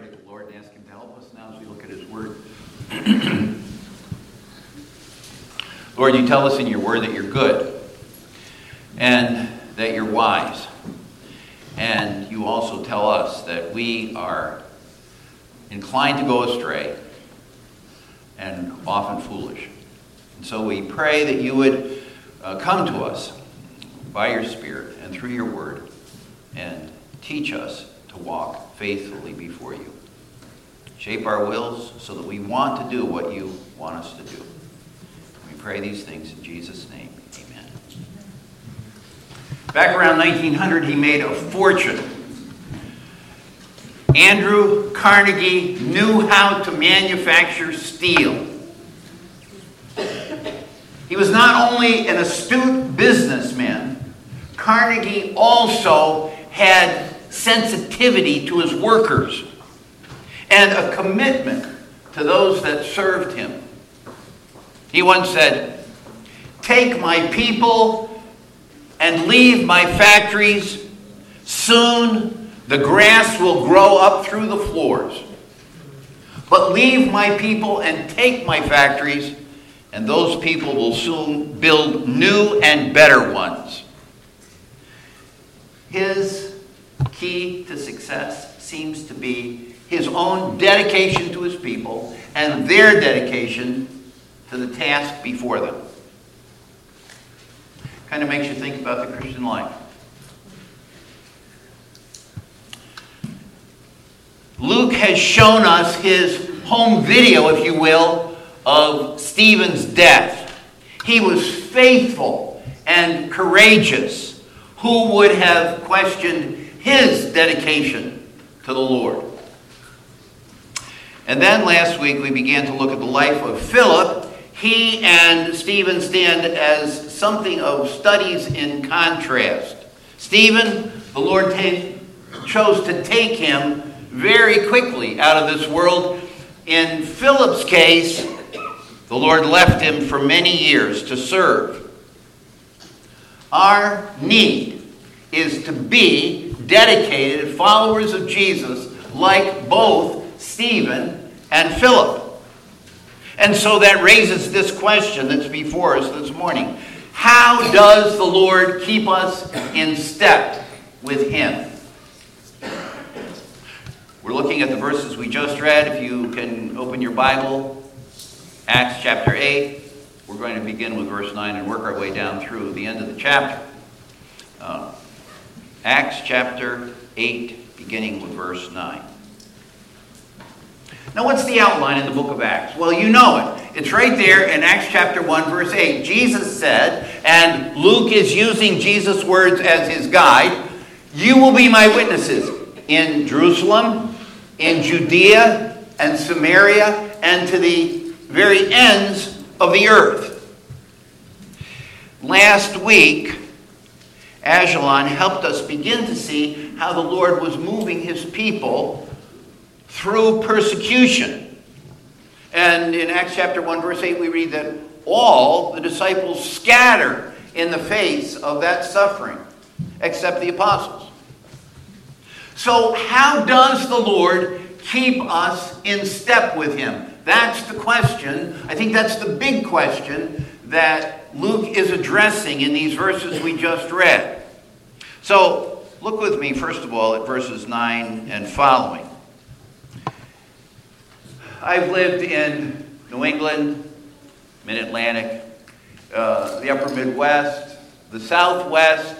pray to the Lord and ask Him to help us now as we look at His Word. Lord, you tell us in your Word that you're good and that you're wise. And you also tell us that we are inclined to go astray and often foolish. And so we pray that you would uh, come to us by your Spirit and through your Word and teach us to walk faithfully before you. Shape our wills so that we want to do what you want us to do. We pray these things in Jesus' name. Amen. Back around 1900, he made a fortune. Andrew Carnegie knew how to manufacture steel. He was not only an astute businessman, Carnegie also had sensitivity to his workers and a commitment to those that served him. He once said, Take my people and leave my factories. Soon the grass will grow up through the floors. But leave my people and take my factories, and those people will soon build new and better ones. His key to success seems to be his own dedication to his people and their dedication to the task before them. Kind of makes you think about the Christian life. Luke has shown us his home video, if you will, of Stephen's death. He was faithful and courageous. Who would have questioned his dedication to the Lord? And then last week we began to look at the life of Philip. He and Stephen stand as something of studies in contrast. Stephen, the Lord chose to take him very quickly out of this world. In Philip's case, the Lord left him for many years to serve. Our need is to be dedicated followers of Jesus like both Stephen and Philip. And so that raises this question that's before us this morning. How does the Lord keep us in step with Him? We're looking at the verses we just read. If you can open your Bible, Acts chapter 8. We're going to begin with verse 9 and work our way down through the end of the chapter. Uh, Acts chapter 8, beginning with verse 9. Now, what's the outline in the book of Acts? Well, you know it. It's right there in Acts chapter 1, verse 8. Jesus said, and Luke is using Jesus' words as his guide You will be my witnesses in Jerusalem, in Judea, and Samaria, and to the very ends of the earth. Last week, Ajalon helped us begin to see how the Lord was moving his people through persecution. And in Acts chapter 1, verse 8, we read that all the disciples scattered in the face of that suffering, except the apostles. So, how does the Lord keep us in step with him? That's the question. I think that's the big question that Luke is addressing in these verses we just read. So, look with me, first of all, at verses 9 and following. I've lived in New England, Mid Atlantic, uh, the upper Midwest, the Southwest,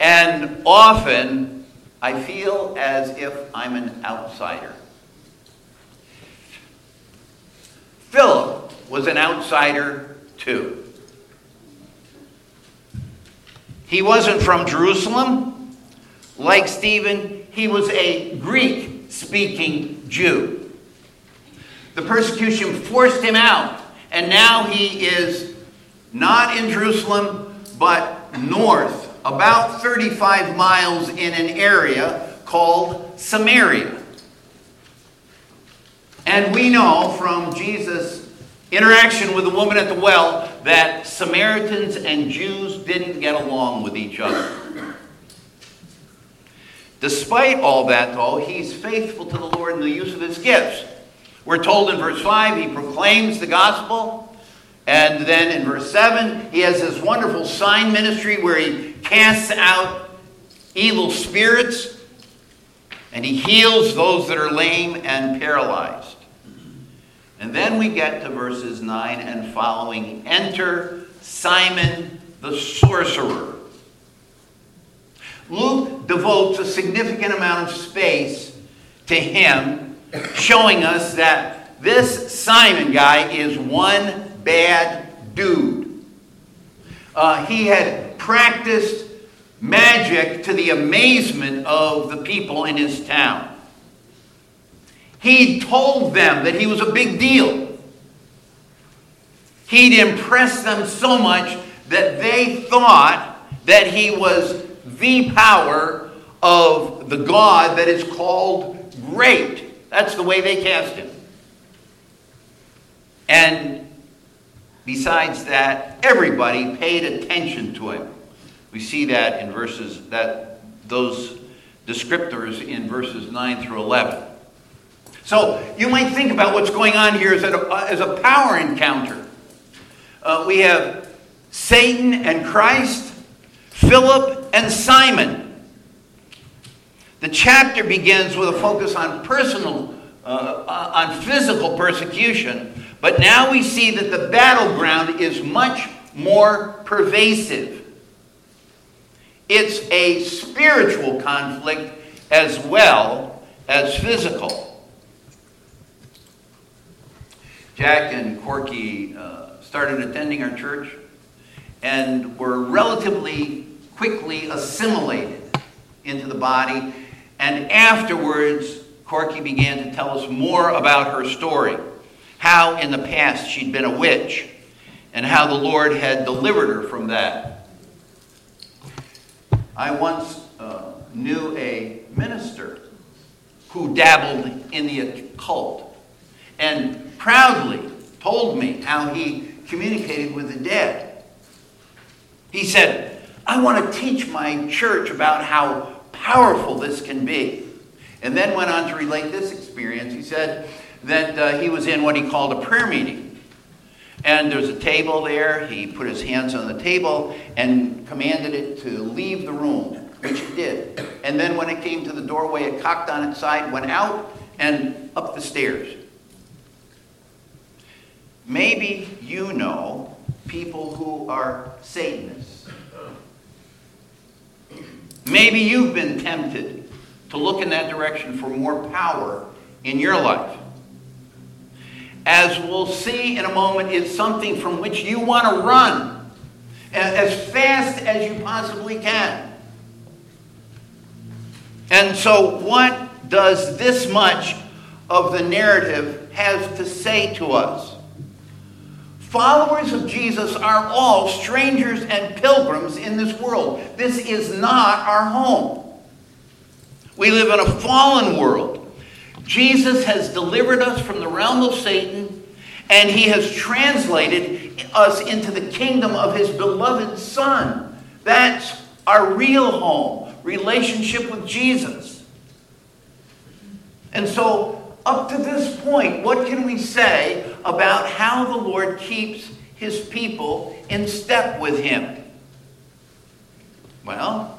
and often I feel as if I'm an outsider. Philip was an outsider too. He wasn't from Jerusalem. Like Stephen, he was a Greek speaking Jew. The persecution forced him out, and now he is not in Jerusalem, but north, about 35 miles in an area called Samaria. And we know from Jesus' interaction with the woman at the well that Samaritans and Jews didn't get along with each other. Despite all that, though, he's faithful to the Lord in the use of his gifts. We're told in verse 5 he proclaims the gospel. And then in verse 7, he has this wonderful sign ministry where he casts out evil spirits and he heals those that are lame and paralyzed. And then we get to verses 9 and following. Enter Simon the sorcerer. Luke devotes a significant amount of space to him, showing us that this Simon guy is one bad dude. Uh, he had practiced magic to the amazement of the people in his town. He told them that he was a big deal. He'd impressed them so much that they thought that he was the power of the God that is called great. That's the way they cast him. And besides that, everybody paid attention to him. We see that in verses that those descriptors in verses 9 through 11. So you might think about what's going on here as a, as a power encounter. Uh, we have Satan and Christ, Philip and Simon. The chapter begins with a focus on personal, uh, uh, on physical persecution, but now we see that the battleground is much more pervasive. It's a spiritual conflict as well as physical. Jack and Corky uh, started attending our church and were relatively quickly assimilated into the body. And afterwards, Corky began to tell us more about her story how in the past she'd been a witch and how the Lord had delivered her from that. I once uh, knew a minister who dabbled in the occult and proudly told me how he communicated with the dead. He said, I want to teach my church about how powerful this can be. And then went on to relate this experience. He said that uh, he was in what he called a prayer meeting. And there was a table there. He put his hands on the table and commanded it to leave the room, which it did. And then when it came to the doorway, it cocked on its side, went out, and up the stairs. Maybe you know people who are Satanists. Maybe you've been tempted to look in that direction for more power in your life as we'll see in a moment, is something from which you want to run as fast as you possibly can. And so, what does this much of the narrative have to say to us? Followers of Jesus are all strangers and pilgrims in this world. This is not our home. We live in a fallen world. Jesus has delivered us from the realm of Satan, and he has translated us into the kingdom of his beloved Son. That's our real home, relationship with Jesus. And so, up to this point, what can we say about how the Lord keeps his people in step with him? Well,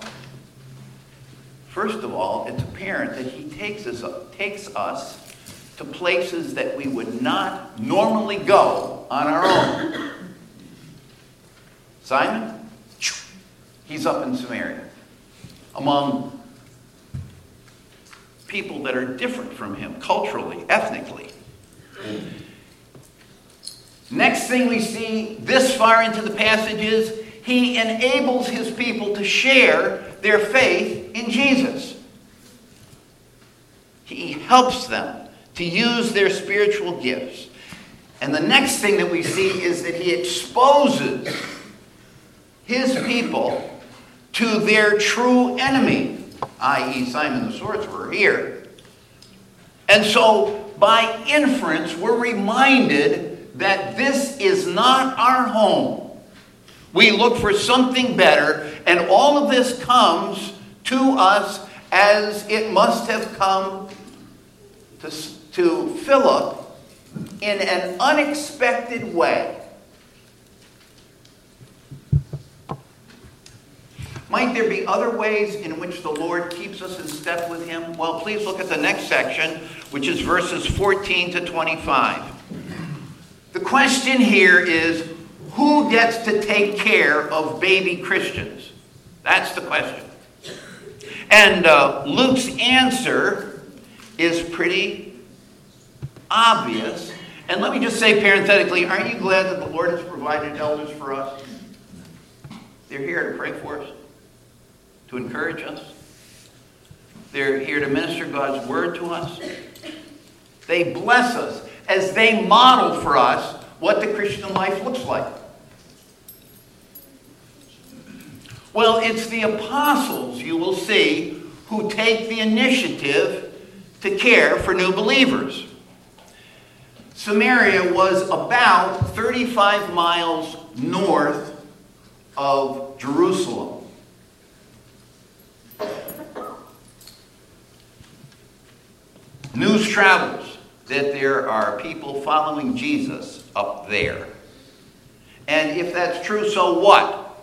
First of all, it's apparent that he takes us, takes us to places that we would not normally go on our own. Simon, he's up in Samaria among people that are different from him culturally, ethnically. Next thing we see this far into the passage is he enables his people to share their faith in Jesus. He helps them to use their spiritual gifts. And the next thing that we see is that he exposes his people to their true enemy, i.e., Simon the sorcerer here. And so, by inference, we're reminded that this is not our home. We look for something better, and all of this comes to us as it must have come to, to Philip in an unexpected way. Might there be other ways in which the Lord keeps us in step with Him? Well, please look at the next section, which is verses 14 to 25. The question here is who gets to take care of baby Christians? That's the question. And uh, Luke's answer is pretty obvious. And let me just say parenthetically aren't you glad that the Lord has provided elders for us? They're here to pray for us to encourage us. They're here to minister God's word to us. They bless us as they model for us what the Christian life looks like. Well, it's the apostles, you will see, who take the initiative to care for new believers. Samaria was about 35 miles north of Jerusalem. News travels that there are people following Jesus up there. And if that's true, so what?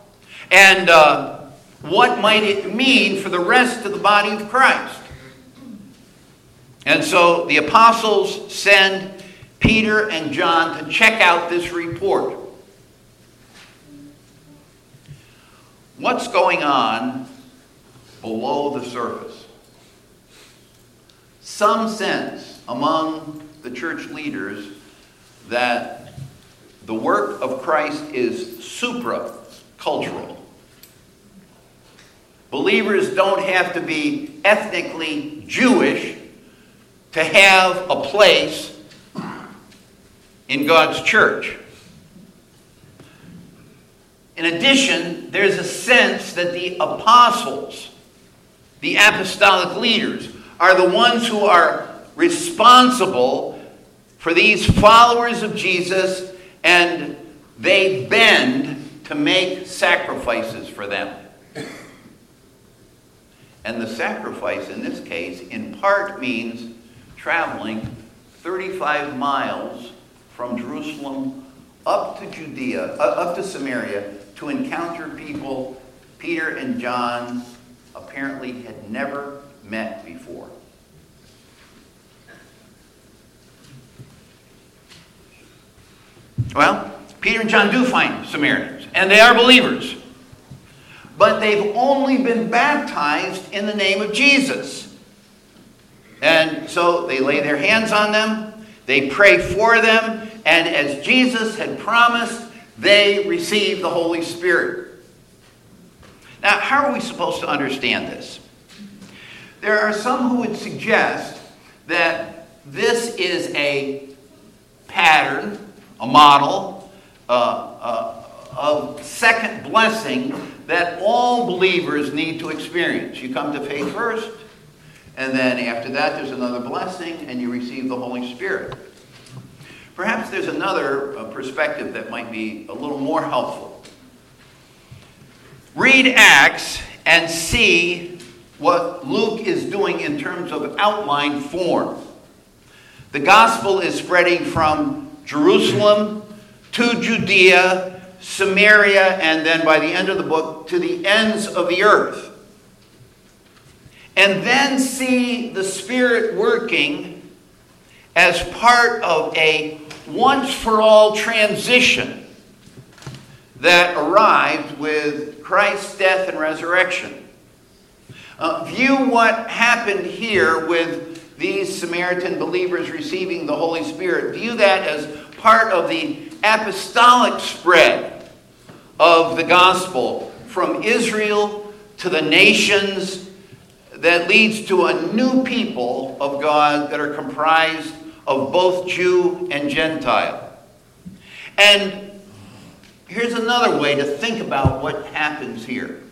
And uh, what might it mean for the rest of the body of Christ? And so the apostles send Peter and John to check out this report. What's going on below the surface? some sense among the church leaders that the work of Christ is supra cultural. Believers don't have to be ethnically Jewish to have a place in God's church. In addition, there's a sense that the apostles, the apostolic leaders, are the ones who are responsible for these followers of Jesus and they bend to make sacrifices for them. And the sacrifice in this case, in part, means traveling 35 miles from Jerusalem up to Judea, uh, up to Samaria, to encounter people Peter and John apparently had never met before. Well, Peter and John do find Samaritans, and they are believers. But they've only been baptized in the name of Jesus. And so they lay their hands on them, they pray for them, and as Jesus had promised, they receive the Holy Spirit. Now, how are we supposed to understand this? There are some who would suggest that this is a pattern, a model uh, uh, of second blessing that all believers need to experience. You come to faith first, and then after that, there's another blessing, and you receive the Holy Spirit. Perhaps there's another uh, perspective that might be a little more helpful. Read Acts and see what Luke is doing in terms of outline form. The gospel is spreading from Jerusalem to Judea, Samaria, and then by the end of the book, to the ends of the earth. And then see the Spirit working as part of a once for all transition that arrived with Christ's death and resurrection. Uh, view what happened here with these Samaritan believers receiving the Holy Spirit. View that as part of the apostolic spread of the gospel from Israel to the nations that leads to a new people of God that are comprised of both Jew and Gentile. And here's another way to think about what happens here.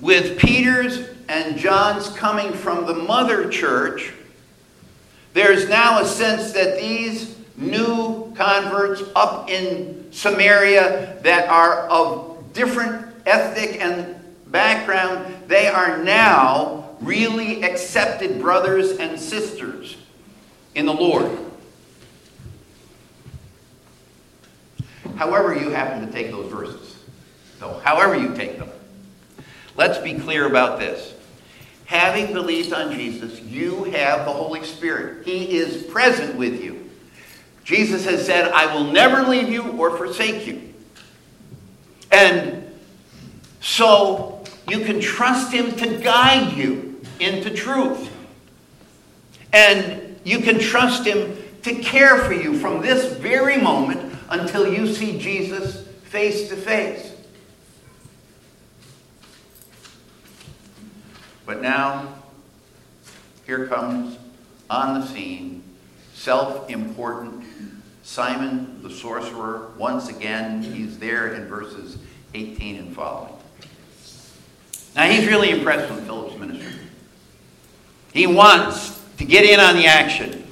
With Peter's and John's coming from the mother church, there's now a sense that these new converts up in Samaria that are of different ethnic and background, they are now really accepted brothers and sisters in the Lord. However, you happen to take those verses. So, however you take them. Let's be clear about this. Having believed on Jesus, you have the Holy Spirit. He is present with you. Jesus has said, I will never leave you or forsake you. And so you can trust Him to guide you into truth. And you can trust Him to care for you from this very moment until you see Jesus face to face. But now, here comes on the scene self important Simon the sorcerer. Once again, he's there in verses 18 and following. Now, he's really impressed with Philip's ministry. He wants to get in on the action.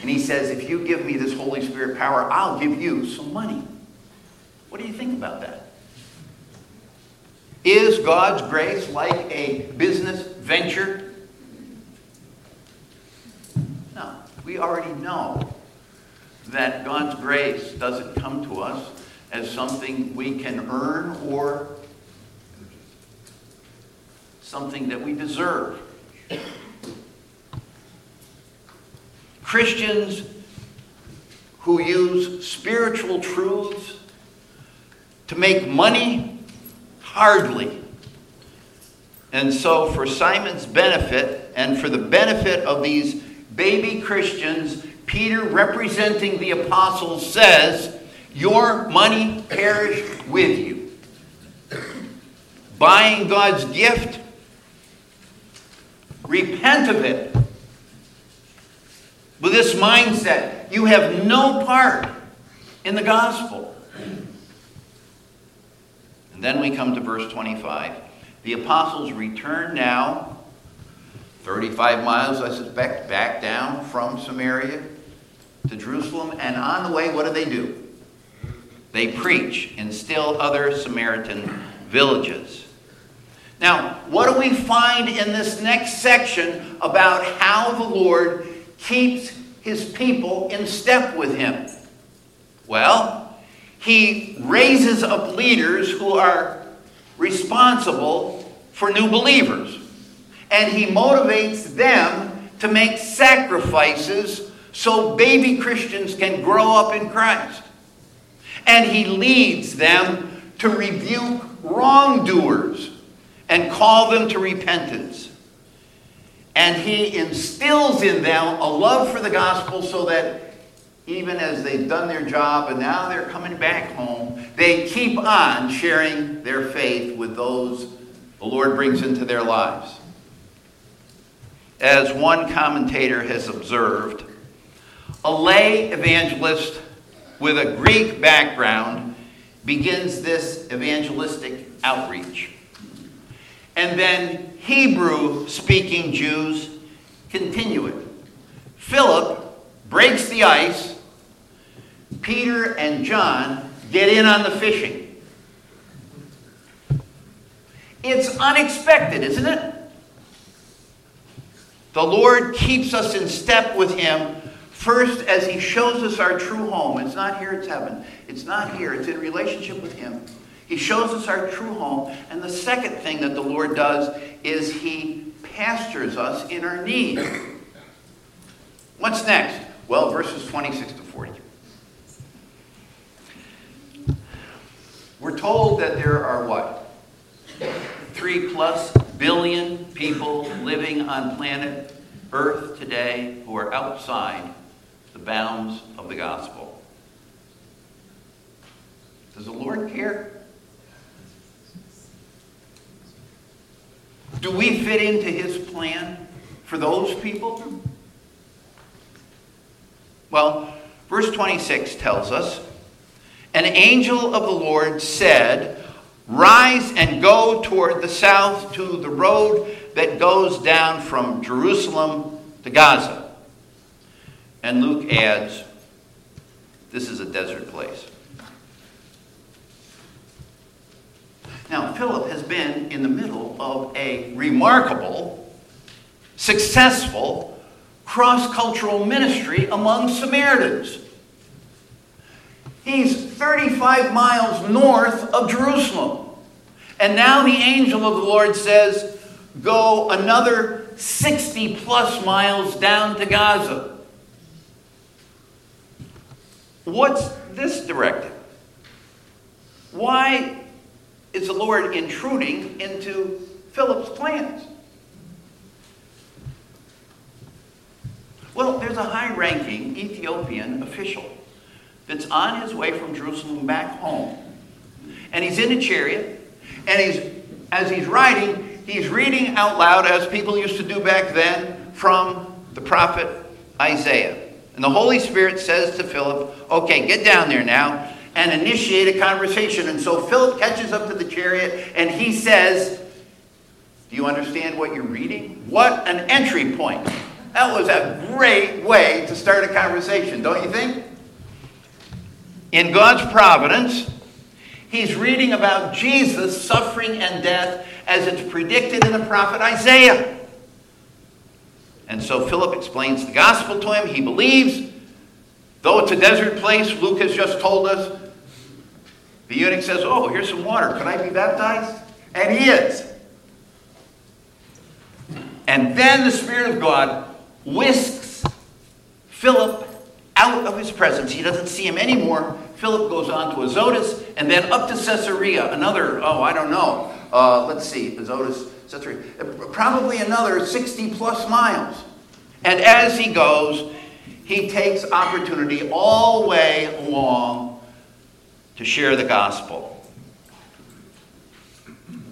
And he says, If you give me this Holy Spirit power, I'll give you some money. What do you think about that? Is God's grace like a business venture? No. We already know that God's grace doesn't come to us as something we can earn or something that we deserve. Christians who use spiritual truths to make money Hardly. And so, for Simon's benefit and for the benefit of these baby Christians, Peter, representing the apostles, says, Your money perish with you. Buying God's gift, repent of it. With this mindset, you have no part in the gospel. Then we come to verse 25. The apostles return now, 35 miles, I suspect, back down from Samaria to Jerusalem. And on the way, what do they do? They preach in still other Samaritan villages. Now, what do we find in this next section about how the Lord keeps his people in step with him? Well, he raises up leaders who are responsible for new believers. And he motivates them to make sacrifices so baby Christians can grow up in Christ. And he leads them to rebuke wrongdoers and call them to repentance. And he instills in them a love for the gospel so that even as they've done their job and now they're coming back home, they keep on sharing their faith with those the Lord brings into their lives. As one commentator has observed, a lay evangelist with a Greek background begins this evangelistic outreach. And then Hebrew speaking Jews continue it. Philip breaks the ice Peter and John get in on the fishing. It's unexpected, isn't it? The Lord keeps us in step with Him first as He shows us our true home. It's not here, it's heaven. It's not here, it's in relationship with Him. He shows us our true home. And the second thing that the Lord does is He pastures us in our need. What's next? Well, verses 26 to 40. We're told that there are what? Three plus billion people living on planet Earth today who are outside the bounds of the gospel. Does the Lord care? Do we fit into his plan for those people? Well, verse 26 tells us an angel of the Lord said, Rise and go toward the south to the road that goes down from Jerusalem to Gaza. And Luke adds, This is a desert place. Now, Philip has been in the middle of a remarkable successful cross cultural ministry among Samaritans. He's 35 miles north of Jerusalem. And now the angel of the Lord says, Go another 60 plus miles down to Gaza. What's this directive? Why is the Lord intruding into Philip's plans? Well, there's a high ranking Ethiopian official that's on his way from Jerusalem back home. And he's in a chariot, and he's, as he's riding, he's reading out loud, as people used to do back then, from the prophet Isaiah. And the Holy Spirit says to Philip, Okay, get down there now and initiate a conversation. And so Philip catches up to the chariot and he says, Do you understand what you're reading? What an entry point. That was a great way to start a conversation, don't you think? In God's providence, he's reading about Jesus' suffering and death as it's predicted in the prophet Isaiah. And so Philip explains the gospel to him. He believes. Though it's a desert place, Luke has just told us, the eunuch says, Oh, here's some water. Can I be baptized? And he is. And then the Spirit of God whisks Philip out of his presence. He doesn't see him anymore. Philip goes on to Azotus and then up to Caesarea, another, oh, I don't know. Uh, let's see, Azotus, Caesarea, probably another 60 plus miles. And as he goes, he takes opportunity all the way along to share the gospel.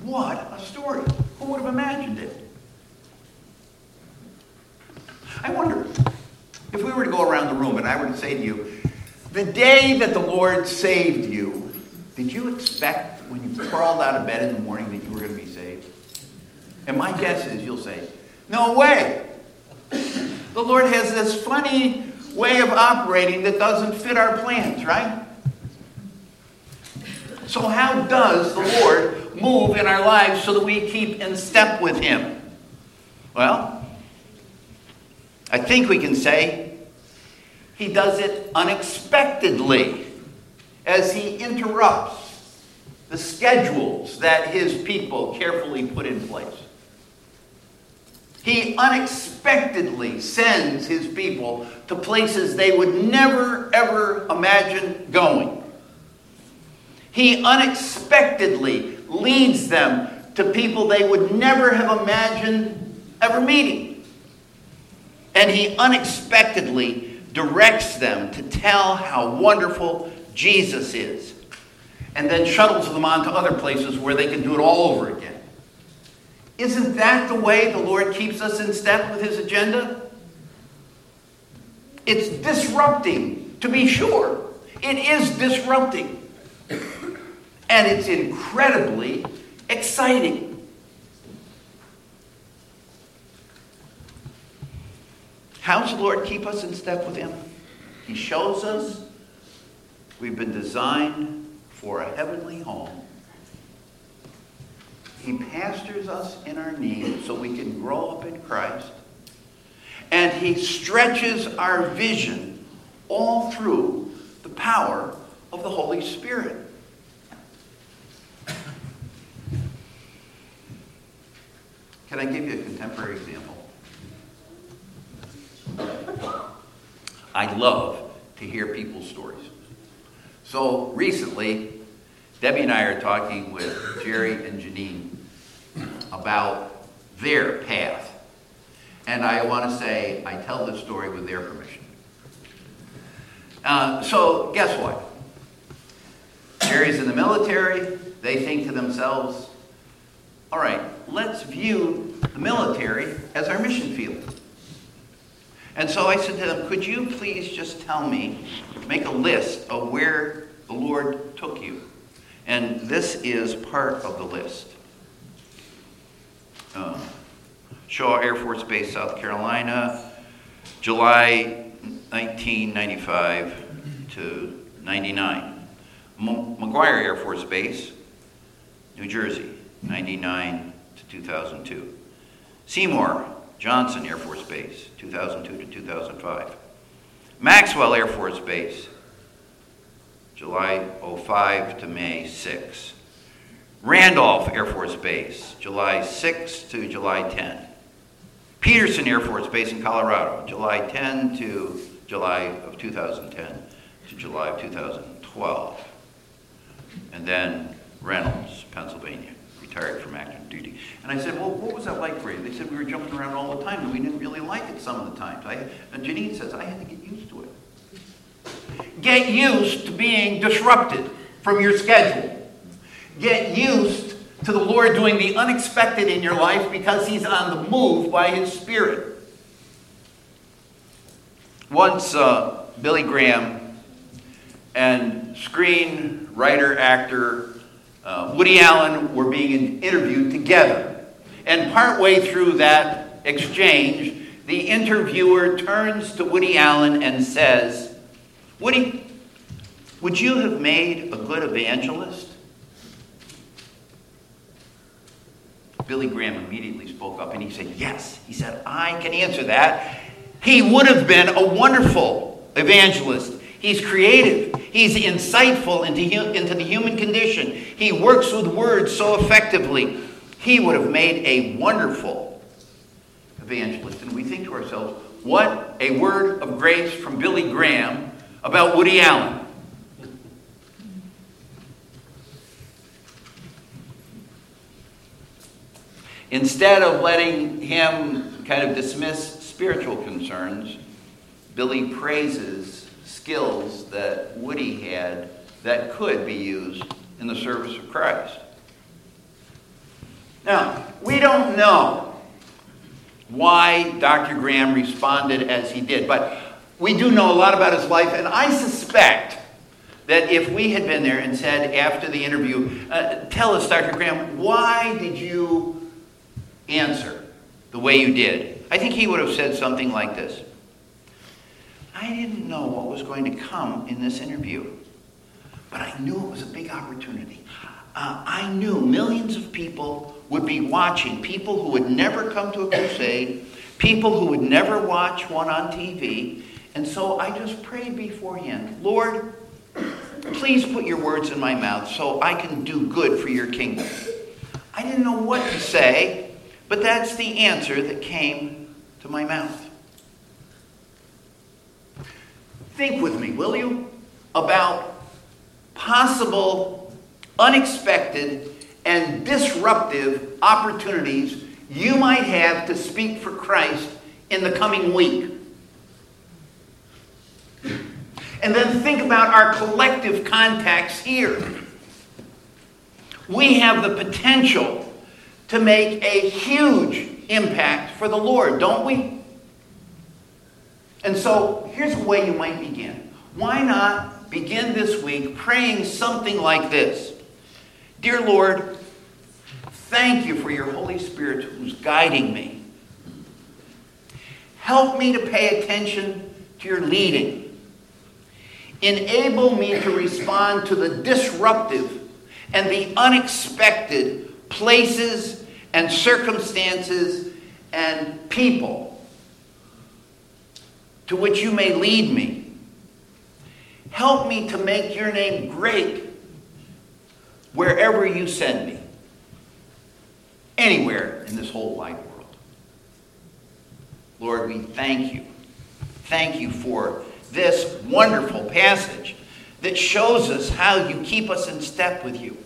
What a story! Who would have imagined it? I wonder if we were to go around the room and I were to say to you, the day that the Lord saved you, did you expect when you crawled out of bed in the morning that you were going to be saved? And my guess is you'll say, no way. The Lord has this funny way of operating that doesn't fit our plans, right? So, how does the Lord move in our lives so that we keep in step with Him? Well, I think we can say he does it unexpectedly as he interrupts the schedules that his people carefully put in place. He unexpectedly sends his people to places they would never, ever imagine going. He unexpectedly leads them to people they would never have imagined ever meeting. And he unexpectedly directs them to tell how wonderful Jesus is. And then shuttles them on to other places where they can do it all over again. Isn't that the way the Lord keeps us in step with his agenda? It's disrupting, to be sure. It is disrupting. And it's incredibly exciting. How does the Lord keep us in step with Him? He shows us we've been designed for a heavenly home. He pastors us in our need so we can grow up in Christ. And He stretches our vision all through the power of the Holy Spirit. Can I give you a contemporary example? I love to hear people's stories. So recently, Debbie and I are talking with Jerry and Janine about their path. And I want to say, I tell this story with their permission. Uh, so, guess what? Jerry's in the military. They think to themselves, all right, let's view the military as our mission field. And so I said to them, Could you please just tell me, make a list of where the Lord took you? And this is part of the list. Uh, Shaw Air Force Base, South Carolina, July 1995 to 99. M- McGuire Air Force Base, New Jersey, 99 to 2002. Seymour Johnson Air Force Base, 2002 to 2005. Maxwell Air Force Base, July 05 to May 6. Randolph Air Force Base, July 6 to July 10. Peterson Air Force Base in Colorado, July 10 to July of 2010 to July of 2012. And then Reynolds, Pennsylvania, retired from active duty. And I said, well, what was that like for you? They said we were jumping around all the time and we didn't really like it some of the times. I, and Janine says, I had to get used to it. Get used to being disrupted from your schedule. Get used to the Lord doing the unexpected in your life because He's on the move by His Spirit. Once uh, Billy Graham and screenwriter, actor uh, Woody Allen were being interviewed together. And partway through that exchange, the interviewer turns to Woody Allen and says, Woody, would you have made a good evangelist? Billy Graham immediately spoke up and he said, Yes. He said, I can answer that. He would have been a wonderful evangelist. He's creative. He's insightful into, into the human condition. He works with words so effectively. He would have made a wonderful evangelist. And we think to ourselves, what a word of grace from Billy Graham about Woody Allen. Instead of letting him kind of dismiss spiritual concerns, Billy praises skills that Woody had that could be used in the service of Christ. Now, we don't know why Dr. Graham responded as he did, but we do know a lot about his life, and I suspect that if we had been there and said after the interview, uh, Tell us, Dr. Graham, why did you answer the way you did. I think he would have said something like this I didn't know what was going to come in this interview, but I knew it was a big opportunity. Uh, I knew millions of people would be watching, people who would never come to a crusade, people who would never watch one on TV. And so I just prayed beforehand Lord, please put your words in my mouth so I can do good for your kingdom. I didn't know what to say, but that's the answer that came to my mouth. Think with me, will you, about possible, unexpected, and disruptive opportunities you might have to speak for Christ in the coming week. And then think about our collective contacts here. We have the potential to make a huge impact for the Lord, don't we? And so here's a way you might begin. Why not begin this week praying something like this Dear Lord, thank you for your Holy Spirit who's guiding me. Help me to pay attention to your leading. Enable me to respond to the disruptive and the unexpected places and circumstances and people to which you may lead me. Help me to make your name great wherever you send me, anywhere in this whole wide world. Lord, we thank you. Thank you for this wonderful passage that shows us how you keep us in step with you.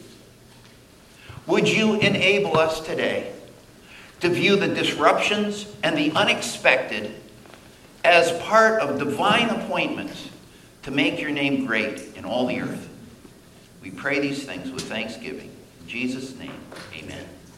Would you enable us today to view the disruptions and the unexpected as part of divine appointments to make your name great in all the earth? We pray these things with thanksgiving. In Jesus' name, amen.